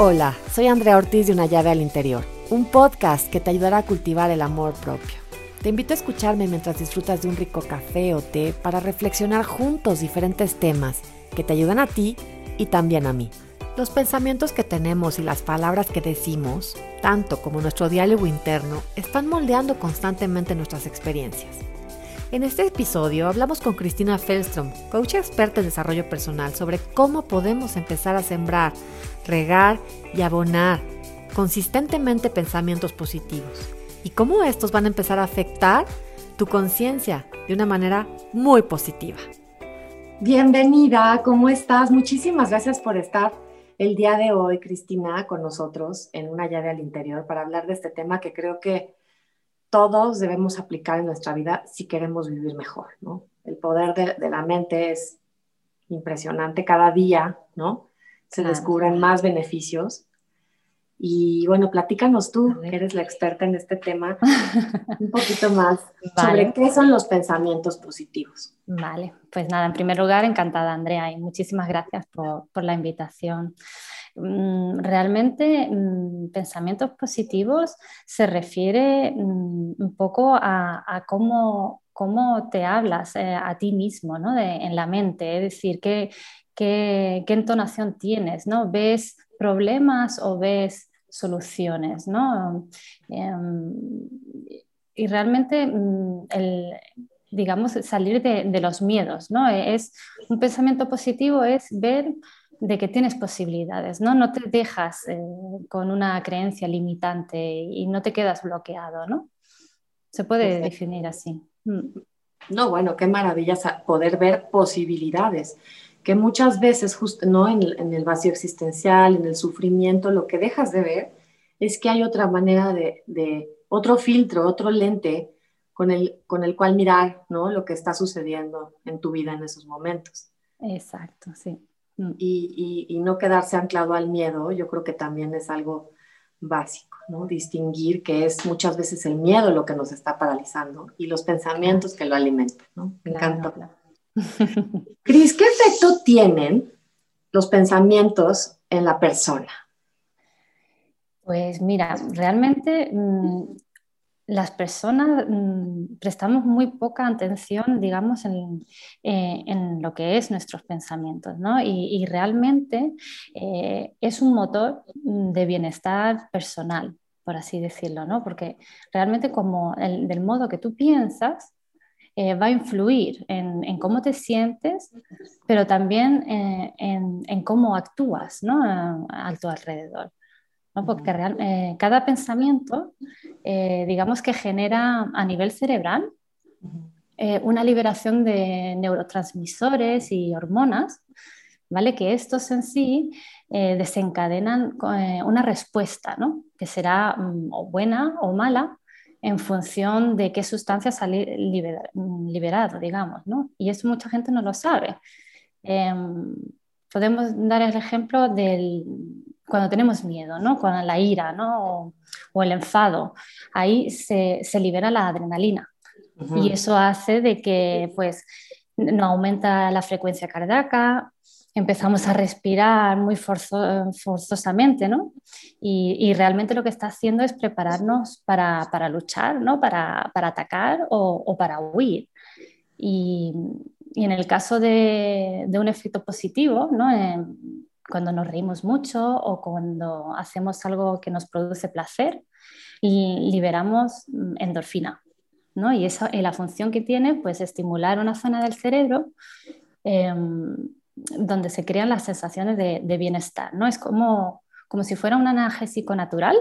Hola, soy Andrea Ortiz de Una llave al interior, un podcast que te ayudará a cultivar el amor propio. Te invito a escucharme mientras disfrutas de un rico café o té para reflexionar juntos diferentes temas que te ayudan a ti y también a mí. Los pensamientos que tenemos y las palabras que decimos, tanto como nuestro diálogo interno, están moldeando constantemente nuestras experiencias. En este episodio hablamos con Cristina Felstrom, coach experta en desarrollo personal, sobre cómo podemos empezar a sembrar, regar y abonar consistentemente pensamientos positivos y cómo estos van a empezar a afectar tu conciencia de una manera muy positiva. Bienvenida, ¿cómo estás? Muchísimas gracias por estar el día de hoy, Cristina, con nosotros en una llave al interior para hablar de este tema que creo que todos debemos aplicar en nuestra vida si queremos vivir mejor, ¿no? El poder de, la mente es impresionante cada día, ¿no? Se descubren más beneficios. Y bueno, platícanos tú, que eres la experta en este tema, un poquito más sobre qué son los pensamientos positivos. Vale, pues nada, en primer lugar, encantada Andrea y muchísimas gracias por, por la invitación. Mm, realmente mm, pensamientos positivos se refiere mm, un poco a, cómo, cómo, te hablas eh, a ti mismo ¿no? en la mente, es decir, qué, qué, entonación tienes, ¿no? ¿Ves problemas o ves soluciones? ¿no? Em, y realmente el, digamos, salir de, de, los miedos, ¿no? Es, un pensamiento positivo es ver de que tienes posibilidades, ¿no? No te dejas eh, con una creencia limitante y no te quedas bloqueado, ¿no? Se puede definir así. Mm. No, bueno, qué maravilla poder ver posibilidades, que muchas veces, justo ¿no? En, el vacío existencial, en el sufrimiento, lo que dejas de ver es que hay otra manera de, de otro filtro, otro lente con el, con el cual mirar, ¿no? Lo que está sucediendo en tu vida en esos momentos. Exacto, sí. Mm. y, no quedarse anclado al miedo, yo creo que también es algo básico, ¿no? Distinguir que es muchas veces el miedo lo que nos está paralizando y los pensamientos que lo alimentan, ¿no? Me encanta. Cris, ¿qué efecto tienen los pensamientos en la persona? Pues mira, realmente mm, las personas mm, prestamos muy poca atención, digamos, en, eh, lo que es nuestros pensamientos, ¿no? Y, realmente eh, es un motor mm, de bienestar personal, por así decirlo, ¿no? Porque realmente como el, del modo que tú piensas, eh, va a influir en, cómo te sientes, pero también en, en, cómo actúas ¿no? a, a tu alrededor porque eh, cada pensamiento, eh, digamos que genera a nivel cerebral eh, una liberación de neurotransmisores y hormonas, ¿vale? que estos en sí desencadenan una respuesta, ¿no? que será mm, buena o mala en función de qué sustancias ha liberado, digamos. ¿no? Y eso mucha gente no lo sabe. Em, podemos dar el ejemplo del, cuando tenemos miedo, ¿no? con la ira ¿no? o, el enfado, ahí se, se libera la adrenalina y eso hace de que pues, no aumenta la frecuencia cardíaca, empezamos a respirar muy forzosamente, ¿no? Y, realmente lo que está haciendo es prepararnos para, para luchar, ¿no? Para, para atacar o, o, para huir. Y, y, en el caso de, de un efecto positivo, ¿no? cuando nos reímos mucho o cuando hacemos algo que nos produce placer, liberamos mm, endorfina. ¿no? Y, esa, la función que tiene, pues estimular una zona del cerebro em, donde se crean las sensaciones de, bienestar. ¿no? Es como, como si fuera un analgésico natural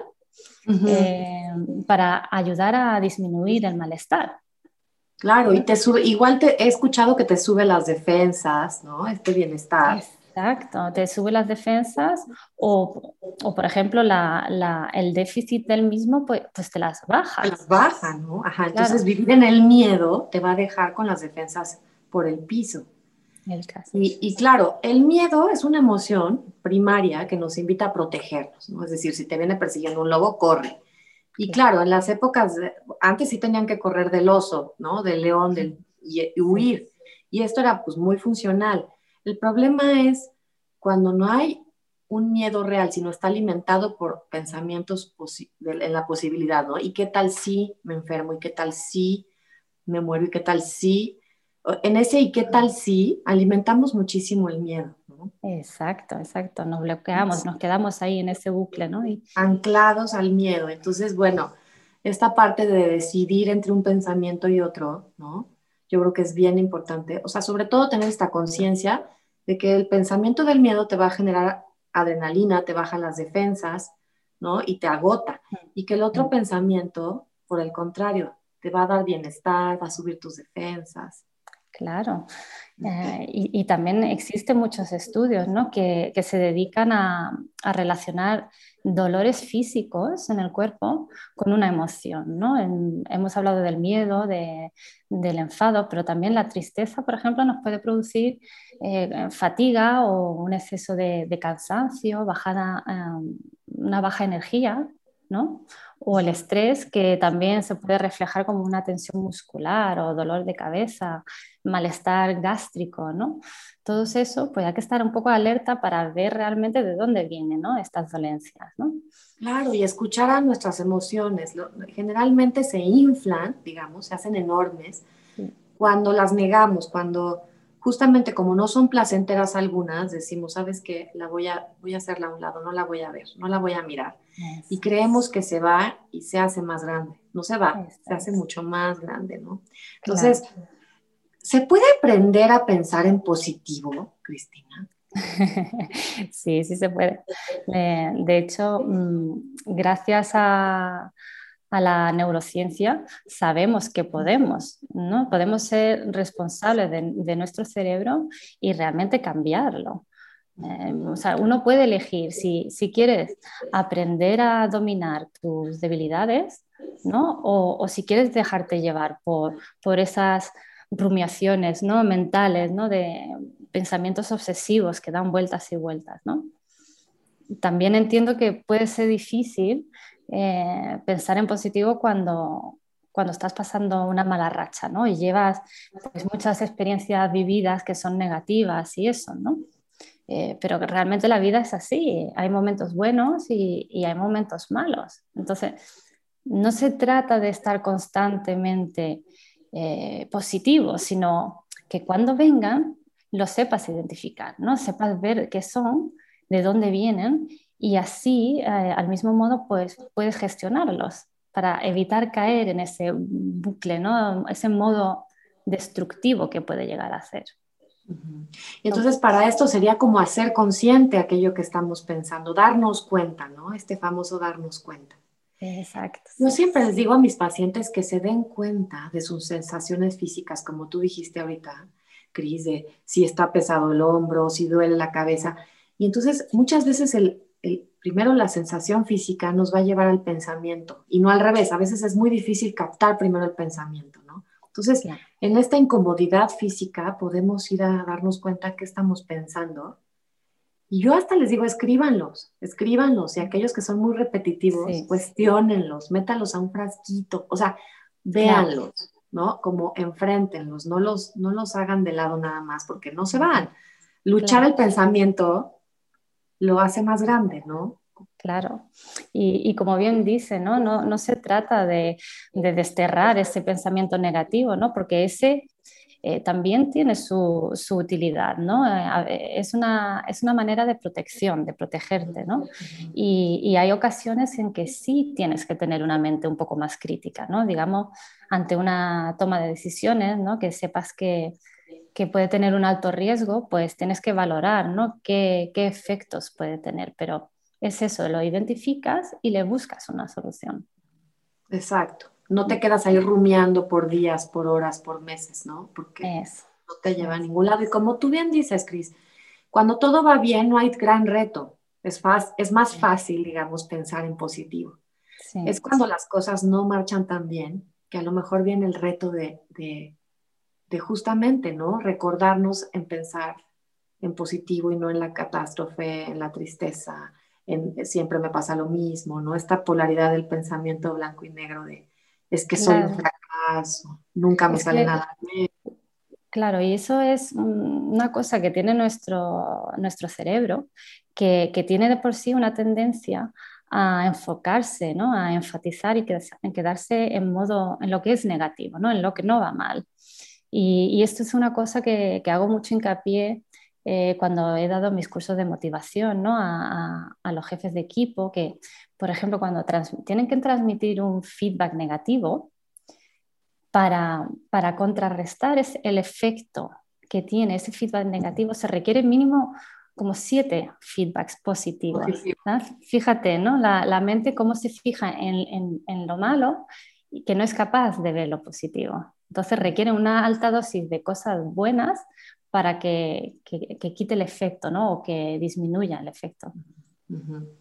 em, para ayudar a disminuir el malestar. Claro, y te sube, igual te he escuchado que te sube las defensas, ¿no? Este bienestar. Exacto, te sube las defensas o, o por ejemplo, la, la, el déficit del mismo, pues, pues te las baja. Te las baja, ¿no? Ajá, entonces vivir en el miedo te va a dejar con las defensas por el piso. El caso. Y, y, claro, el miedo es una emoción primaria que nos invita a protegernos, ¿no? Es decir, si te viene persiguiendo un lobo, corre. Y claro, en las épocas, antes sí tenían que correr del oso, ¿no? Del león, del, y huir. Y esto era pues muy funcional el problema es cuando no hay un miedo real, sino está alimentado por pensamientos en la posibilidad, ¿no? ¿Y qué tal si me enfermo? ¿Y qué tal si me muero? ¿Y qué tal si? En ese ¿y qué tal si? alimentamos muchísimo el miedo, ¿no? Exacto, exacto, nos bloqueamos, nos quedamos ahí en ese bucle, ¿no? Y... Anclados al miedo. Entonces, bueno, esta parte de decidir entre un pensamiento y otro, ¿no? Yo creo que es bien importante, o sea, sobre todo tener esta conciencia de que el pensamiento del miedo te va a generar adrenalina, te baja las defensas, ¿no? Y te agota. Y que el otro pensamiento, por el contrario, te va a dar bienestar, va a subir tus defensas. Claro. Eh, y, también existen muchos estudios ¿no? que, que, se dedican a, a, relacionar dolores físicos en el cuerpo con una emoción. ¿no? hemos hablado del miedo, de, del enfado, pero también la tristeza, por ejemplo, nos puede producir eh, fatiga o un exceso de, de cansancio, bajada, eh, una baja energía, ¿no? O el estrés que también se puede reflejar como una tensión muscular o dolor de cabeza, malestar gástrico, ¿no? Todo eso, pues hay que estar un poco alerta para ver realmente de dónde vienen ¿no? estas dolencias, ¿no? Claro, y escuchar a nuestras emociones. Generalmente se inflan, digamos, se hacen enormes cuando las negamos, cuando justamente como no son placenteras algunas, decimos, sabes que la voy a, voy a hacerla a un lado, no la voy a ver, no la voy a mirar. Y creemos que se va y se hace más grande. No se va, se hace mucho más grande, ¿no? Entonces, ¿se puede aprender a pensar en positivo, Cristina? sí, sí se puede. Eh, de hecho, mm, gracias a, a la neurociencia, sabemos que podemos, ¿no? Podemos ser responsables de, nuestro cerebro y realmente cambiarlo. Eh, o sea, uno puede elegir si, si, quieres aprender a dominar tus debilidades, ¿no? O, o si quieres dejarte llevar por, por esas rumiaciones ¿no? mentales, ¿no? de pensamientos obsesivos que dan vueltas y vueltas. ¿no? También entiendo que puede ser difícil eh, pensar en positivo cuando, cuando estás pasando una mala racha, ¿no? Y llevas pues, muchas experiencias vividas que son negativas y eso, ¿no? Eh, pero realmente la vida es así, hay momentos buenos y, hay momentos malos. Entonces, no se trata de estar constantemente eh, positivo, sino que cuando vengan lo sepas identificar, ¿no? Sepas ver qué son, de dónde vienen y así, eh, al mismo modo, pues puedes gestionarlos para evitar caer en ese bucle, ¿no? ese modo destructivo que puede llegar a ser. Entonces para esto sería como hacer consciente aquello que estamos pensando, darnos cuenta, ¿no? Este famoso darnos cuenta. Exacto. Yo siempre les digo a mis pacientes que se den cuenta de sus sensaciones físicas, como tú dijiste ahorita, Cris, de si está pesado el hombro, si duele la cabeza. Y entonces muchas veces el, primero la sensación física nos va a llevar al pensamiento y no al revés. A veces es muy difícil captar primero el pensamiento, ¿no? Entonces, en esta incomodidad física podemos ir a darnos cuenta qué estamos pensando. Y yo hasta les digo, escríbanlos, escríbanlos. Y aquellos que son muy repetitivos, cuestionenlos, métalos a un frasquito. O sea, véanlos, ¿no? Como enfréntenlos, no los, no los hagan de lado nada más, porque no se van. Luchar el pensamiento lo hace más grande, ¿no? Claro, y, como bien dice, ¿no? No, se trata de, desterrar ese pensamiento negativo, ¿no? Porque ese eh, también tiene su, utilidad, ¿no? Eh, es, una, es una manera de protección, de protegerte, ¿no? Y, y, hay ocasiones en que sí tienes que tener una mente un poco más crítica, ¿no? Digamos, ante una toma de decisiones, ¿no? Que sepas que, que puede tener un alto riesgo, pues tienes que valorar ¿no? qué, qué efectos puede tener, pero es eso, lo identificas y le buscas una solución. Exacto. No te quedas ahí rumiando por días, por horas, por meses, ¿no? Porque no te lleva a ningún lado. Y como tú bien dices, Cris, cuando todo va bien no hay gran reto. Es, es más fácil, digamos, pensar en positivo. Es cuando las cosas no marchan tan bien que a lo mejor viene el reto de, de justamente, ¿no? Recordarnos en pensar en positivo y no en la catástrofe, en la tristeza, en siempre me pasa lo mismo, ¿no? Esta polaridad del pensamiento blanco y negro de es que soy un fracaso, nunca me sale nada bien. Claro, y eso es una cosa que tiene nuestro, nuestro cerebro, que, que tiene de por sí una tendencia a enfocarse, ¿no? a enfatizar y en quedarse en modo, en lo que es negativo, ¿no? en lo que no va mal. Y, y esto es una cosa que, que hago mucho hincapié eh, cuando he dado mis cursos de motivación ¿no? a, a, a, los jefes de equipo, que, por ejemplo, cuando tienen que transmitir un feedback negativo, para, para contrarrestar el efecto que tiene ese feedback negativo, se requiere mínimo como siete feedbacks positivos. Fíjate, ¿no? La, la, mente cómo se fija en, en, en, lo malo y que no es capaz de ver lo positivo. Entonces requiere una alta dosis de cosas buenas para que, que, que quite el efecto, ¿no? O que disminuya el efecto.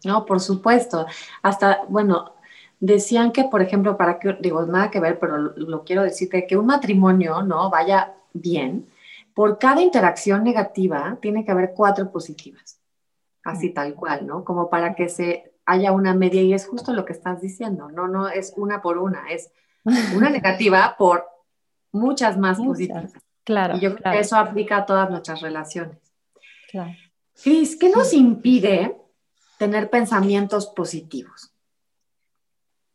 No, por supuesto. Hasta, bueno, decían que, por ejemplo, para que, digo, nada que ver, pero lo, lo quiero decirte, que un matrimonio, ¿no? Vaya bien, por cada interacción negativa tiene que haber cuatro positivas, así tal cual, ¿no? Como para que se haya una media y es justo lo que estás diciendo, no, no es una por una, es una negativa por muchas más muchas. positivas. Claro. Y yo creo claro. que eso aplica a todas nuestras relaciones. Claro. Cris, ¿qué nos impide tener pensamientos positivos?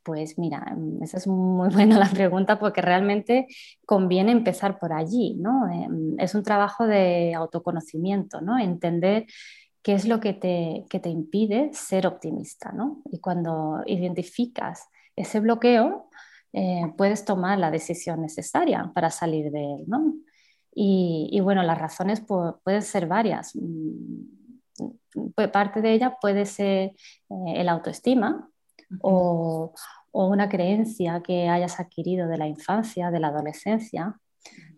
Pues mira, esa es muy buena la pregunta porque realmente conviene empezar por allí, ¿no? Em, es un trabajo de autoconocimiento, ¿no? Entender qué es lo que te, que te impide ser optimista, ¿no? Y cuando identificas ese bloqueo, eh, puedes tomar la decisión necesaria para salir de él, ¿no? Y, y bueno, las razones pu pueden ser varias. Parte de ella puede ser eh, el autoestima, o, o, una creencia que hayas adquirido de la infancia, de la adolescencia,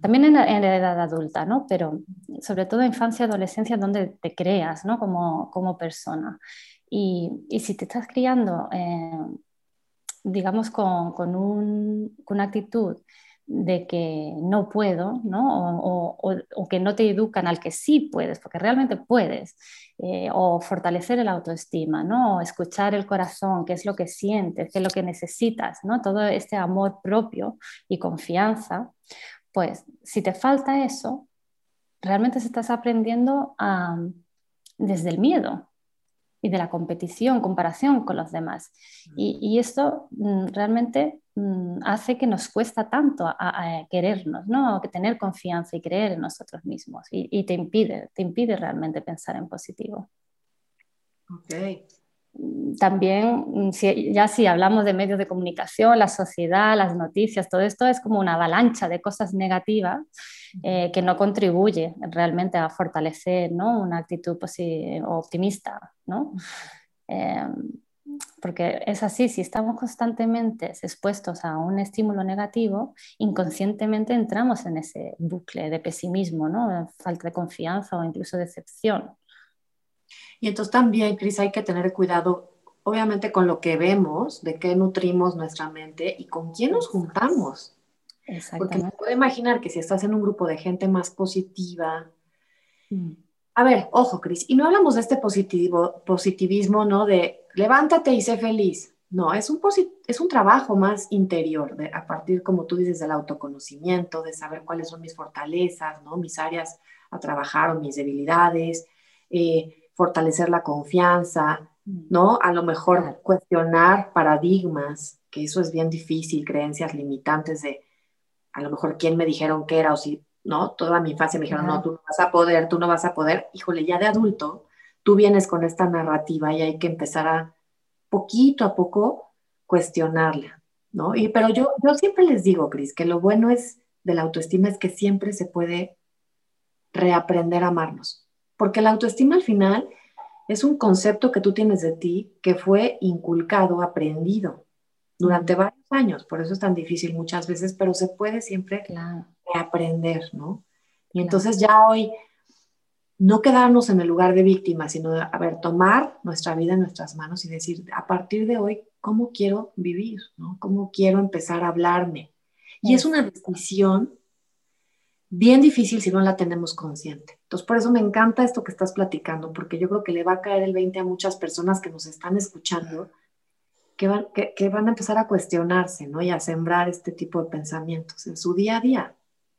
también en la, en la edad adulta, ¿no? pero sobre todo infancia, adolescencia, donde te creas ¿no? como, como persona. Y, y, si te estás criando, eh, digamos, con, con, un, con, una actitud de que no puedo, ¿no? O, o, o, que no te educan al que sí puedes, porque realmente puedes, eh, o fortalecer el autoestima, ¿no? O escuchar el corazón, qué es lo que sientes, qué es lo que necesitas, ¿no? Todo este amor propio y confianza, pues si te falta eso, realmente se estás aprendiendo a, desde el miedo, y de la competición, comparación con los demás. Y, y esto mm, realmente hace que nos cuesta tanto a, a, querernos, ¿no? Que tener confianza y creer en nosotros mismos. Y, y, te impide, te impide realmente pensar en positivo. Ok. También, si, ya si hablamos de medios de comunicación, la sociedad, las noticias, todo esto es como una avalancha de cosas negativas eh, que no contribuye realmente a fortalecer ¿no? una actitud optimista. ¿no? Eh, porque es así, si estamos constantemente expuestos a un estímulo negativo, inconscientemente entramos en ese bucle de pesimismo, ¿no? falta de confianza o incluso decepción. Y entonces también, Cris, hay que tener cuidado, obviamente, con lo que vemos, de qué nutrimos nuestra mente y con quién nos juntamos. Porque me puedo imaginar que si estás en un grupo de gente más positiva. Mm. A ver, ojo, Cris, y no hablamos de este positivo, positivismo, ¿no? De levántate y sé feliz. No, es un, es un trabajo más interior, de, a partir, como tú dices, del autoconocimiento, de saber cuáles son mis fortalezas, ¿no? Mis áreas a trabajar o mis debilidades, eh, fortalecer la confianza, ¿no? A lo mejor claro. cuestionar paradigmas, que eso es bien difícil, creencias limitantes de, a lo mejor quién me dijeron que era o si, ¿no? Toda mi infancia me dijeron, no, tú no vas a poder, tú no vas a poder. Híjole, ya de adulto, tú vienes con esta narrativa y hay que empezar a, poquito a poco, cuestionarla, ¿no? Y, pero yo, yo siempre les digo, Cris, que lo bueno es de la autoestima es que siempre se puede reaprender a amarnos, porque la autoestima al final es un concepto que tú tienes de ti que fue inculcado, aprendido durante varios años, por eso es tan difícil muchas veces, pero se puede siempre claro. Aprender, ¿no? Y entonces ya hoy no quedarnos en el lugar de víctima, sino, a ver, tomar nuestra vida en nuestras manos y decir, a partir de hoy, ¿cómo quiero vivir? ¿no? ¿Cómo quiero empezar a hablarme? Y sí. es una decisión bien difícil si no la tenemos consciente. Entonces, por eso me encanta esto que estás platicando, porque yo creo que le va a caer el 20 a muchas personas que nos están escuchando que van, que, que van a empezar a cuestionarse, ¿no? Y a sembrar este tipo de pensamientos en su día a día.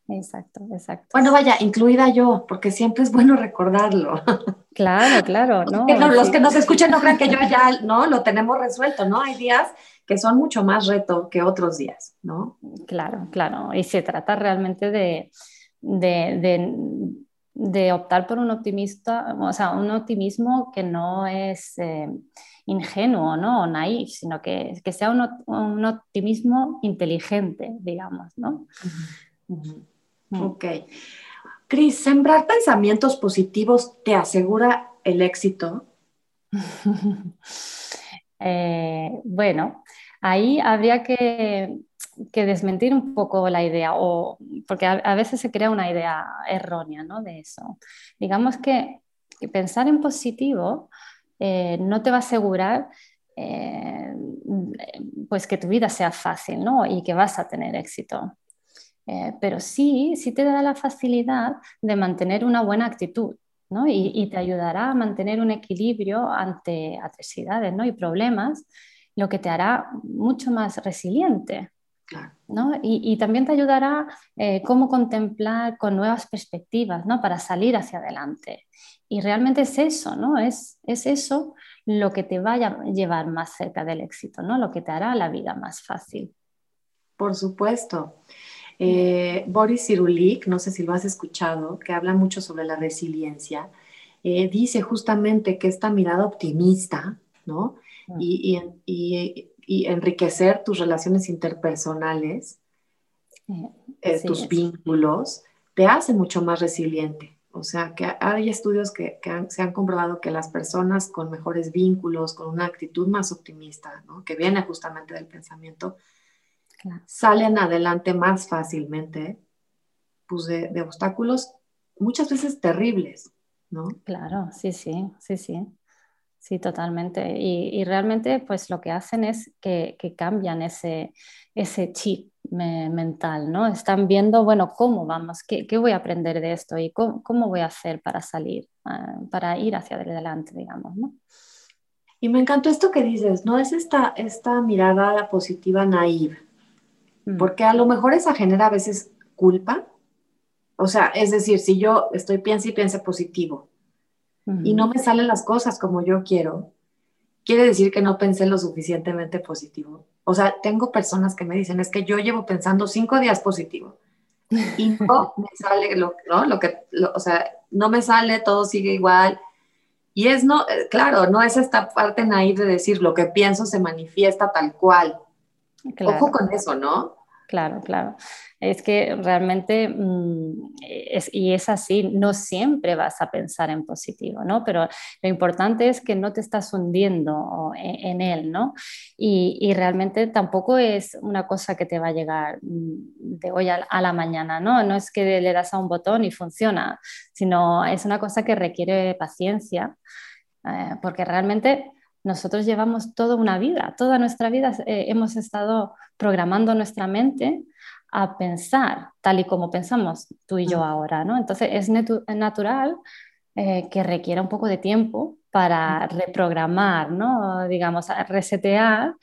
Exacto, exacto. Bueno, vaya, incluida yo, porque siempre es bueno recordarlo. Claro, claro, ¿no? los que nos escuchan no crean que yo ya, ¿no? Lo tenemos resuelto, ¿no? Hay días que son mucho más reto que otros días, ¿no? Claro, claro. Y se trata realmente de, de, optar por un optimista, o sea, un optimismo que no es eh, ingenuo, ¿no? O naif, sino que, que sea un, un, optimismo inteligente, digamos, ¿no? Mm. Ok. Cris, ¿sembrar pensamientos positivos te asegura el éxito? Eh, bueno, ahí habría que, desmentir un poco la idea, o, porque a, veces se crea una idea errónea ¿no? de eso. Digamos que, pensar en positivo eh, no te va a asegurar eh, pues que tu vida sea fácil ¿no? y que vas a tener éxito. Eh, pero sí, sí te da la facilidad de mantener una buena actitud ¿no? y, te ayudará a mantener un equilibrio ante adversidades ¿no? y problemas, lo que te hará mucho más resiliente. ¿no? Y, también te ayudará eh, cómo contemplar con nuevas perspectivas ¿no? para salir hacia adelante. Y realmente es eso, ¿no? Es, es eso lo que te va a llevar más cerca del éxito, ¿no? Lo que te hará la vida más fácil. Por supuesto. Eh, Boris Cirulik, no sé si lo has escuchado, que habla mucho sobre la resiliencia, eh, dice justamente que esta mirada optimista, ¿no? Mm. Y, enriquecer tus relaciones interpersonales, eh, tus vínculos, te hace mucho más resiliente. O sea, que hay estudios que, se han comprobado que las personas con mejores vínculos, con una actitud más optimista, ¿no? que viene justamente del pensamiento, salen adelante más fácilmente pues de, obstáculos muchas veces terribles, ¿no? Claro, sí, sí, sí, sí. Sí, totalmente. Y, realmente, pues lo que hacen es que, cambian ese, ese chip mental, ¿no? Están viendo, bueno, cómo vamos, qué, voy a aprender de esto y cómo, voy a hacer para salir, ah, para ir hacia adelante, digamos, ¿no? Y me encantó esto que dices, ¿no? Es esta, esta mirada positiva naive. Porque a lo mejor esa genera a veces culpa. O sea, es decir, si yo estoy piensa y piensa positivo y no me salen las cosas como yo quiero, quiere decir que no pensé lo suficientemente positivo. O sea, tengo personas que me dicen, es que yo llevo pensando cinco días positivo y no me sale lo, ¿no? lo que, o sea, no me sale, todo sigue igual. Y es no, eh, claro, no es esta parte naive de decir lo que pienso se manifiesta tal cual. Ojo con eso, ¿no? Claro, claro. Es que realmente, mm, es, y es así, no siempre vas a pensar en positivo, ¿no? Pero lo importante es que no te estás hundiendo e, en, él, ¿no? Y, realmente tampoco es una cosa que te va a llegar mm, de hoy a, la mañana, ¿no? No es que le das a un botón y funciona, sino es una cosa que requiere paciencia, eh, porque realmente nosotros llevamos toda una vida, toda nuestra vida eh, hemos estado programando nuestra mente a pensar tal y como pensamos tú y yo ahora, ¿no? Entonces es natural eh, que requiera un poco de tiempo para reprogramar, ¿no? Digamos, resetear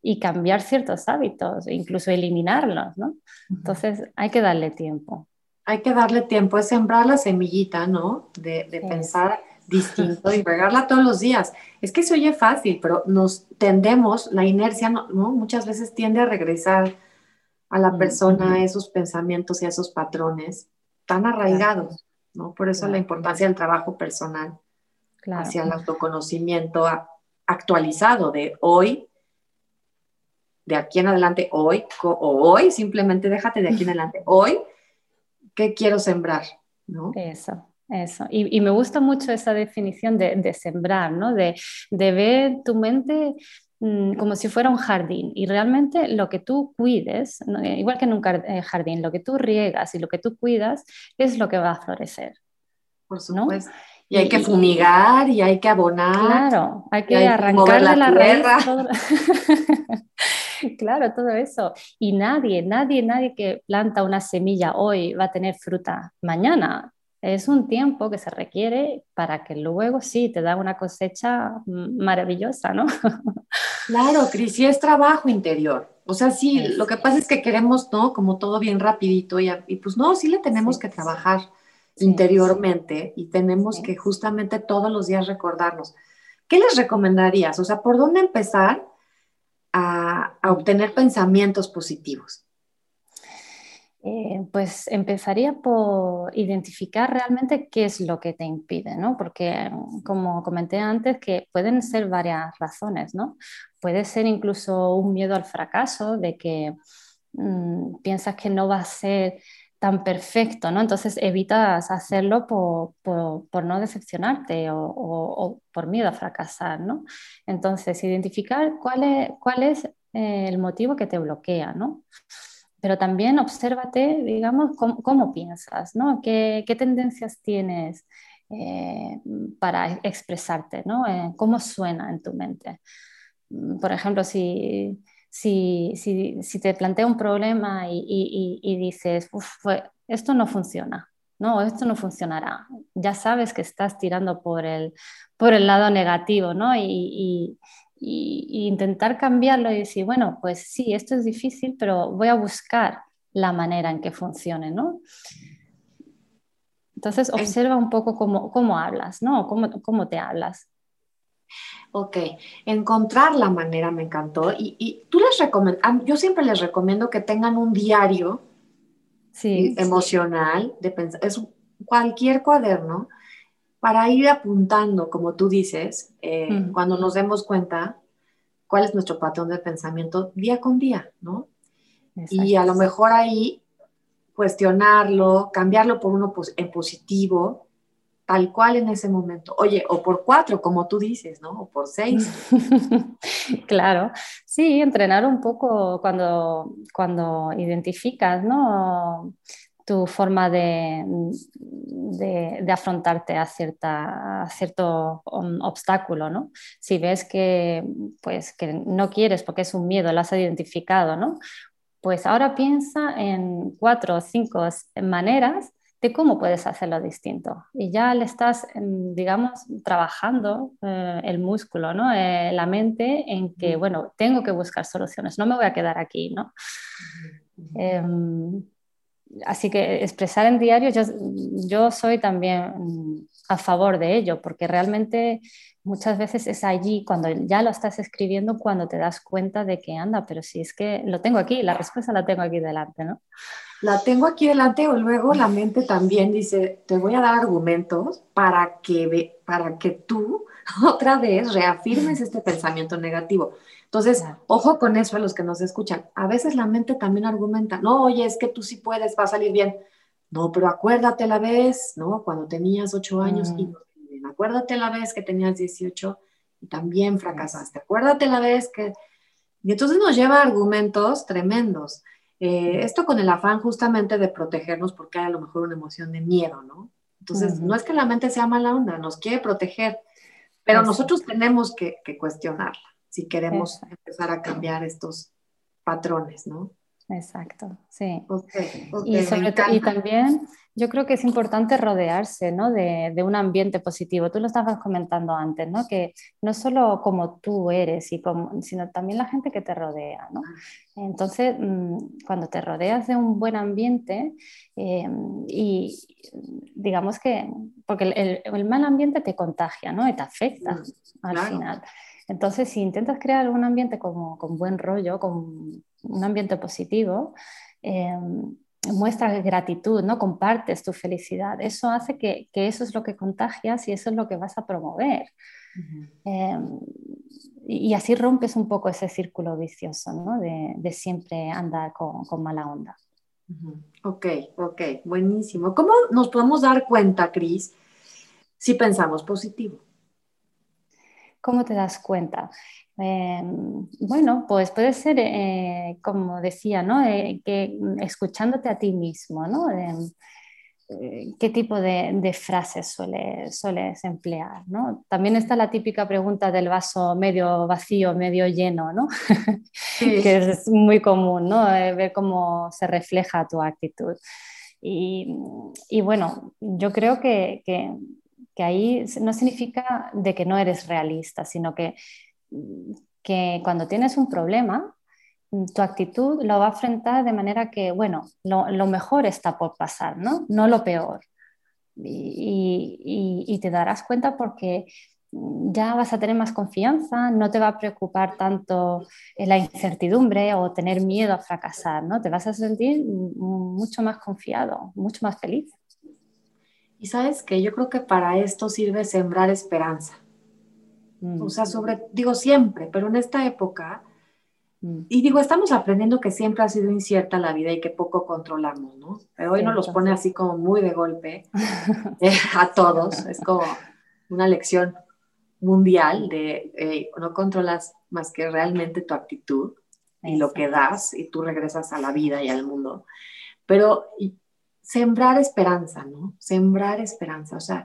y cambiar ciertos hábitos, incluso eliminarlos, ¿no? Entonces hay que darle tiempo. Hay que darle tiempo, es sembrar la semillita, ¿no? De, pensar distinto y regarla todos los días. Es que se oye fácil, pero nos tendemos, la inercia ¿no? muchas veces tiende a regresar a la persona a esos pensamientos y a esos patrones tan arraigados, ¿no? Por eso la importancia del trabajo personal hacia el autoconocimiento actualizado de hoy, de aquí en adelante, hoy, o hoy, simplemente déjate de aquí en adelante, hoy, ¿qué quiero sembrar? ¿no? Eso. Eso. Y, me gusta mucho esa definición de, sembrar, ¿no? de, ver tu mente mm, como si fuera un jardín y realmente lo que tú cuides, eh, igual que en un eh, jardín, lo que tú riegas y lo que tú cuidas es lo que va a florecer. Por supuesto. Y hay que fumigar y hay que abonar. Claro, hay que arrancar de la, tierra. claro, todo eso. Y nadie, nadie, nadie que planta una semilla hoy va a tener fruta mañana es un tiempo que se requiere para que luego sí te da una cosecha maravillosa, ¿no? Claro, Cris, y es trabajo interior. O sea, sí, lo que pasa es que queremos, ¿no? Como todo bien rapidito y, pues no, sí le tenemos que trabajar interiormente y tenemos que justamente todos los días recordarnos. ¿Qué les recomendarías? O sea, ¿por dónde empezar a, obtener pensamientos positivos? Eh, pues empezaría por identificar realmente qué es lo que te impide, ¿no? Porque como comenté antes, que pueden ser varias razones, ¿no? Puede ser incluso un miedo al fracaso, de que mm, piensas que no va a ser tan perfecto, ¿no? Entonces evitas hacerlo por, no decepcionarte o, por miedo a fracasar, ¿no? Entonces, identificar cuál es, cuál es eh, el motivo que te bloquea, ¿no? Pero también obsérvate, digamos, cómo, piensas, ¿no? ¿Qué, tendencias tienes eh, para expresarte, ¿no? Eh, ¿Cómo suena en tu mente? Mm, por ejemplo, si si, si, te plantea un problema y, dices, esto no funciona, no, esto no funcionará, ya sabes que estás tirando por el, por el lado negativo, ¿no? Y, intentar cambiarlo y decir, bueno, pues sí, esto es difícil, pero voy a buscar la manera en que funcione, ¿no? Entonces, observa un poco cómo, cómo hablas, ¿no? Cómo, cómo te hablas. Ok, encontrar la manera me encantó. Y, tú les recomiendas, yo siempre les recomiendo que tengan un diario emocional, de pensar, es cualquier cuaderno, para ir apuntando, como tú dices, eh, cuando nos demos cuenta cuál es nuestro patrón de pensamiento día con día, ¿no? Y a lo mejor ahí cuestionarlo, cambiarlo por uno en positivo tal cual en ese momento. Oye, o por cuatro, como tú dices, ¿no? O por seis. claro, sí, entrenar un poco cuando, cuando identificas, ¿no? Tu forma de, de, afrontarte a, cierta, cierto um, obstáculo, ¿no? Si ves que, pues, que no quieres porque es un miedo, lo has identificado, ¿no? Pues ahora piensa en cuatro o cinco maneras de cómo puedes hacerlo distinto. Y ya le estás, em, digamos, trabajando eh, el músculo, ¿no? Eh, la mente en que, bueno, tengo que buscar soluciones, no me voy a quedar aquí, ¿no? Em, así que expresar en diario, yo, yo soy también a favor de ello, porque realmente muchas veces es allí, cuando ya lo estás escribiendo, cuando te das cuenta de que anda, pero si es que lo tengo aquí, la respuesta la tengo aquí delante, ¿no? La tengo aquí delante o luego la mente también dice, te voy a dar argumentos para que, para que tú otra vez reafirmes este pensamiento negativo. Entonces, ojo con eso a los que nos escuchan. A veces la mente también argumenta, no, oye, es que tú sí puedes, va a salir bien. No, pero acuérdate la vez, ¿no? Cuando tenías ocho años y mm. no Acuérdate la vez que tenías 18 y también fracasaste. Acuérdate la vez que... Y entonces nos lleva a argumentos tremendos. Eh, esto con el afán justamente de protegernos porque hay a lo mejor una emoción de miedo, ¿no? Entonces, no es que la mente sea mala onda, nos quiere proteger, pero nosotros tenemos que, cuestionarla si queremos empezar a cambiar estos patrones, ¿no? Exacto, sí. y, sobre y también yo creo que es importante rodearse ¿no? de, de, un ambiente positivo. Tú lo estabas comentando antes, ¿no? que no solo como tú eres, y como, sino también la gente que te rodea. ¿no? Entonces, mm, cuando te rodeas de un buen ambiente, eh, y digamos que, porque el, el, mal ambiente te contagia ¿no? y te afecta al final. Entonces, si intentas crear un ambiente como, con buen rollo, con un ambiente positivo, eh, muestras gratitud, ¿no? compartes tu felicidad. Eso hace que, eso es lo que contagias y eso es lo que vas a promover. Eh, y, así rompes un poco ese círculo vicioso ¿no? de, siempre andar con, mala onda. Ok, ok, buenísimo. ¿Cómo nos podemos dar cuenta, Cris, si pensamos positivo? ¿Cómo te das cuenta? Em, bueno, pues puede ser, eh, como decía, ¿no? Eh, que escuchándote a ti mismo, ¿no? Em, eh, ¿Qué tipo de, frases sueles emplear? ¿no? También está la típica pregunta del vaso medio vacío, medio lleno, ¿no? que es muy común, ¿no? ver cómo se refleja tu actitud. Y, bueno, yo creo que, que, que ahí no significa de que no eres realista, sino que que cuando tienes un problema, tu actitud lo va a enfrentar de manera que, bueno, lo, mejor está por pasar, ¿no? No lo peor. Y, te darás cuenta porque ya vas a tener más confianza, no te va a preocupar tanto la incertidumbre o tener miedo a fracasar, ¿no? Te vas a sentir mucho más confiado, mucho más feliz. Y sabes que yo creo que para esto sirve sembrar esperanza. O sea, sobre, digo siempre, pero en esta época, mm. y digo, estamos aprendiendo que siempre ha sido incierta la vida y que poco controlamos, ¿no? Pero hoy nos los pone así como muy de golpe eh, a todos. Es como una lección mundial de no controlas más que realmente tu actitud y lo que das y tú regresas a la vida y al mundo. Pero sembrar esperanza, ¿no? Sembrar esperanza, o sea,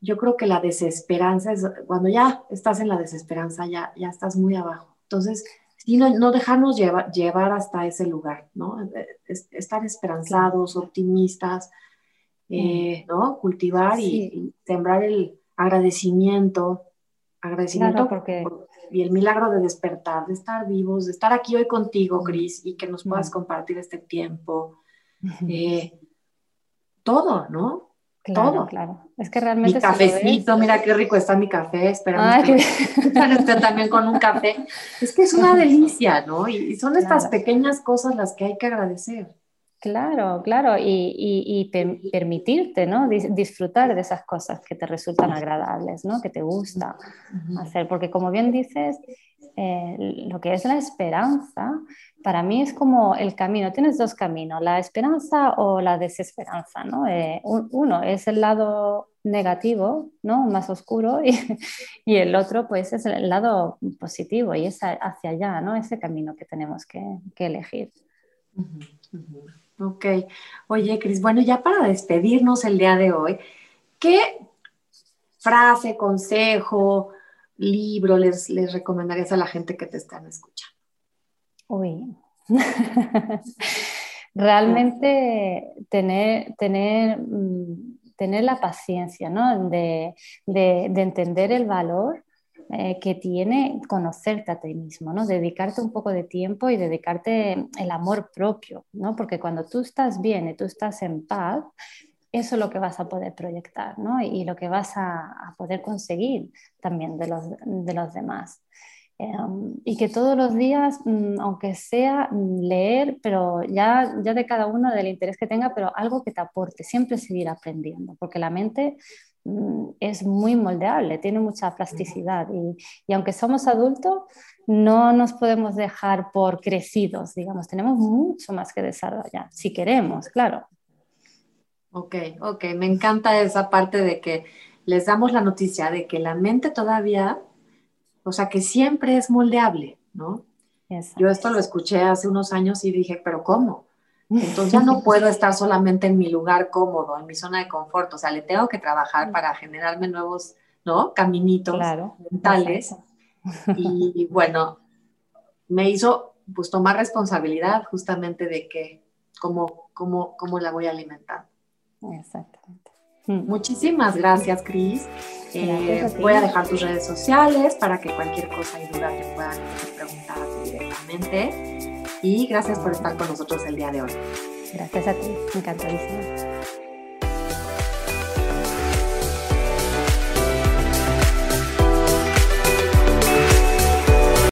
yo creo que la desesperanza es cuando ya estás en la desesperanza, ya, ya estás muy abajo. Entonces, no, no dejarnos llevar, llevar hasta ese lugar, ¿no? estar esperanzados, optimistas, eh, ¿no? Cultivar y, sembrar el agradecimiento, agradecimiento porque... y el milagro de despertar, de estar vivos, de estar aquí hoy contigo, Cris, y que nos puedas compartir este tiempo. Eh, todo, ¿no? Claro, todo. claro. Es que realmente. Mi cafecito, mira qué rico está mi café. Esperamos que esté también con un café. Es que es una delicia, ¿no? Y, son estas pequeñas cosas las que hay que agradecer. Claro, claro, y, permitirte, ¿no? disfrutar de esas cosas que te resultan agradables, ¿no? Que te gusta hacer, porque como bien dices, eh, lo que es la esperanza, para mí es como el camino, tienes dos caminos, la esperanza o la desesperanza, ¿no? Eh, uno es el lado negativo, ¿no? Más oscuro, y, el otro pues es el lado positivo y es hacia allá, ¿no? Ese camino que tenemos que, elegir. Ok. Oye, Cris, bueno, ya para despedirnos el día de hoy, ¿qué frase, consejo, libro les, les recomendarías a la gente que te están escuchando? Uy. Realmente tener, tener, mm, tener la paciencia, ¿no? de, de, de entender el valor eh, que tiene conocerte a ti mismo, ¿no? Dedicarte un poco de tiempo y dedicarte el amor propio, ¿no? Porque cuando tú estás bien y tú estás en paz, eso es lo que vas a poder proyectar, ¿no? Y, lo que vas a, poder conseguir también de los, de los demás. Em, y que todos los días, mm, aunque sea mm, leer, pero ya, ya de cada uno del interés que tenga, pero algo que te aporte, siempre seguir aprendiendo, porque la mente Mm, es muy moldeable, tiene mucha plasticidad y, y, aunque somos adultos, no nos podemos dejar por crecidos, digamos, tenemos mucho más que desarrollar, si queremos, claro. Ok, ok, me encanta esa parte de que les damos la noticia de que la mente todavía, o sea, que siempre es moldeable, ¿no? Yo esto lo escuché hace unos años y dije, pero ¿cómo? Entonces ya no puedo estar solamente en mi lugar cómodo, en mi zona de confort, o sea, le tengo que trabajar para generarme nuevos, ¿no? Caminitos mentales. Y, bueno, me hizo pues tomar responsabilidad justamente de que cómo, cómo, cómo la voy a alimentar. Exactamente. Muchísimas gracias, Cris. Eh, voy a dejar tus redes sociales para que cualquier cosa y duda te puedan preguntar directamente y gracias por estar con nosotros el día de hoy. Gracias a ti, encantadísima.